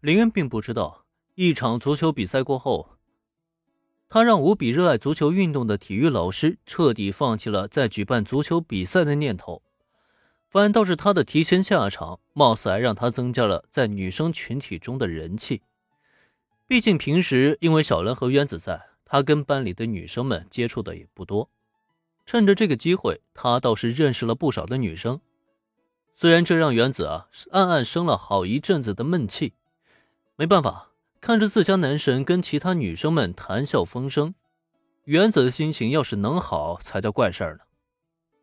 林恩并不知道，一场足球比赛过后，他让无比热爱足球运动的体育老师彻底放弃了再举办足球比赛的念头，反倒是他的提前下场，貌似还让他增加了在女生群体中的人气。毕竟平时因为小兰和渊子在，他跟班里的女生们接触的也不多。趁着这个机会，他倒是认识了不少的女生。虽然这让原子啊暗暗生了好一阵子的闷气，没办法，看着自家男神跟其他女生们谈笑风生，原子的心情要是能好才叫怪事儿呢。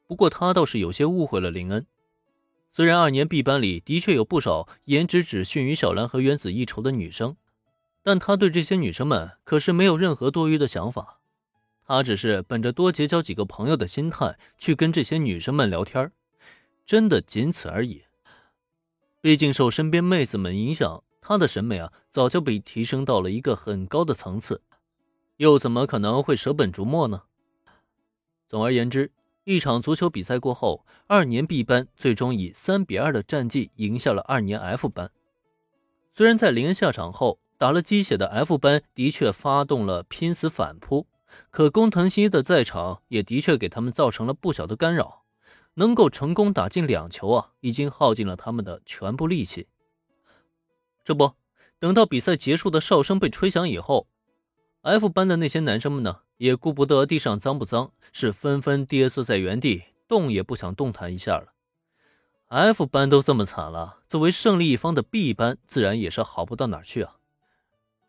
不过他倒是有些误会了林恩。虽然二年 B 班里的确有不少颜值只逊于小兰和原子一筹的女生，但他对这些女生们可是没有任何多余的想法，他只是本着多结交几个朋友的心态去跟这些女生们聊天真的仅此而已。毕竟受身边妹子们影响，他的审美啊早就被提升到了一个很高的层次，又怎么可能会舍本逐末呢？总而言之，一场足球比赛过后，二年 B 班最终以三比二的战绩赢下了二年 F 班。虽然在林恩下场后，打了鸡血的 F 班的确发动了拼死反扑，可工藤新一的在场也的确给他们造成了不小的干扰。能够成功打进两球啊，已经耗尽了他们的全部力气。这不，等到比赛结束的哨声被吹响以后，F 班的那些男生们呢，也顾不得地上脏不脏，是纷纷跌坐在原地，动也不想动弹一下了。F 班都这么惨了，作为胜利一方的 B 班自然也是好不到哪去啊。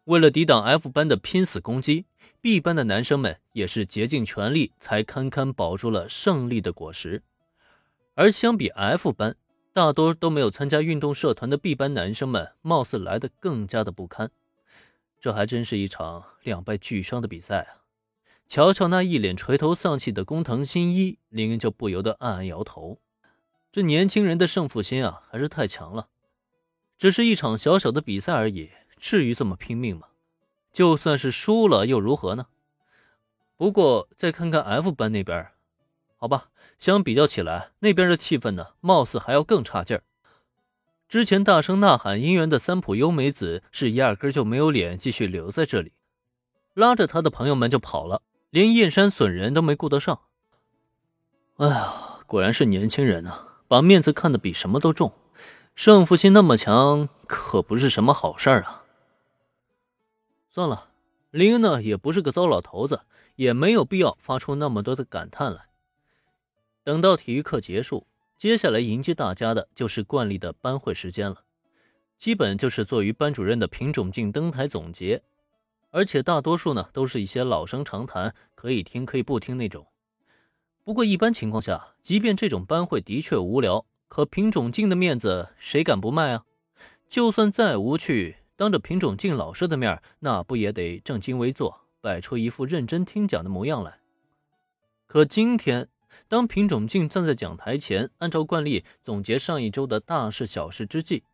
为了抵挡 F 班的拼死攻击，B 班的男生们也是竭尽全力，才堪堪保住了胜利的果实。而相比 F 班，大多都没有参加运动社团的 B 班男生们，貌似来的更加的不堪。这还真是一场两败俱伤的比赛啊！瞧瞧那一脸垂头丧气的工藤新一，林恩就不由得暗暗摇头。这年轻人的胜负心啊，还是太强了。只是一场小小的比赛而已，至于这么拼命吗？就算是输了又如何呢？不过再看看 F 班那边。好吧，相比较起来，那边的气氛呢，貌似还要更差劲儿。之前大声呐喊姻缘的三浦优美子是压根就没有脸继续留在这里，拉着他的朋友们就跑了，连燕山损人都没顾得上。哎呀，果然是年轻人啊，把面子看得比什么都重，胜负心那么强，可不是什么好事儿啊。算了，林恩呢也不是个糟老头子，也没有必要发出那么多的感叹来。等到体育课结束，接下来迎接大家的就是惯例的班会时间了。基本就是作于班主任的品种镜登台总结，而且大多数呢都是一些老生常谈，可以听可以不听那种。不过一般情况下，即便这种班会的确无聊，可品种镜的面子谁敢不卖啊？就算再无趣，当着品种镜老师的面，那不也得正襟危坐，摆出一副认真听讲的模样来？可今天。当品种镜站在讲台前，按照惯例总结上一周的大事小事之际，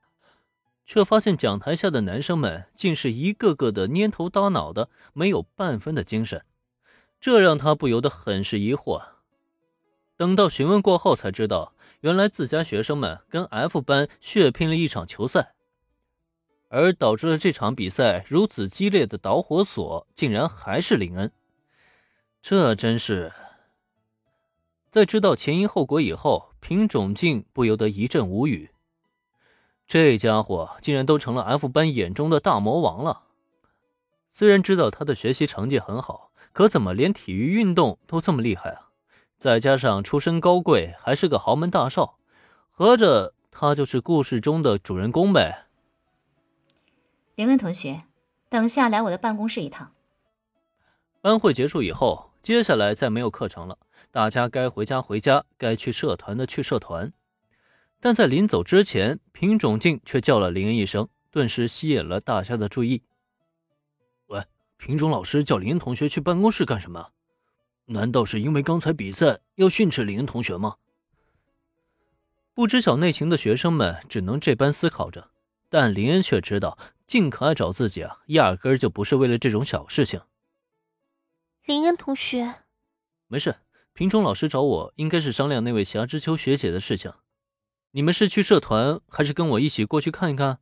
却发现讲台下的男生们竟是一个个的蔫头耷脑的，没有半分的精神，这让他不由得很是疑惑。等到询问过后，才知道原来自家学生们跟 F 班血拼了一场球赛，而导致了这场比赛如此激烈的导火索，竟然还是林恩，这真是。在知道前因后果以后，品种静不由得一阵无语。这家伙竟然都成了 F 班眼中的大魔王了。虽然知道他的学习成绩很好，可怎么连体育运动都这么厉害啊？再加上出身高贵，还是个豪门大少，合着他就是故事中的主人公呗？林恩同学，等下来我的办公室一趟。班会结束以后。接下来再没有课程了，大家该回家回家，该去社团的去社团。但在临走之前，品种静却叫了林恩一声，顿时吸引了大家的注意。喂，品种老师叫林恩同学去办公室干什么？难道是因为刚才比赛要训斥林恩同学吗？不知晓内情的学生们只能这般思考着，但林恩却知道，静可爱找自己啊，压根儿就不是为了这种小事情。林恩同学，没事。平中老师找我，应该是商量那位霞之秋学姐的事情。你们是去社团，还是跟我一起过去看一看？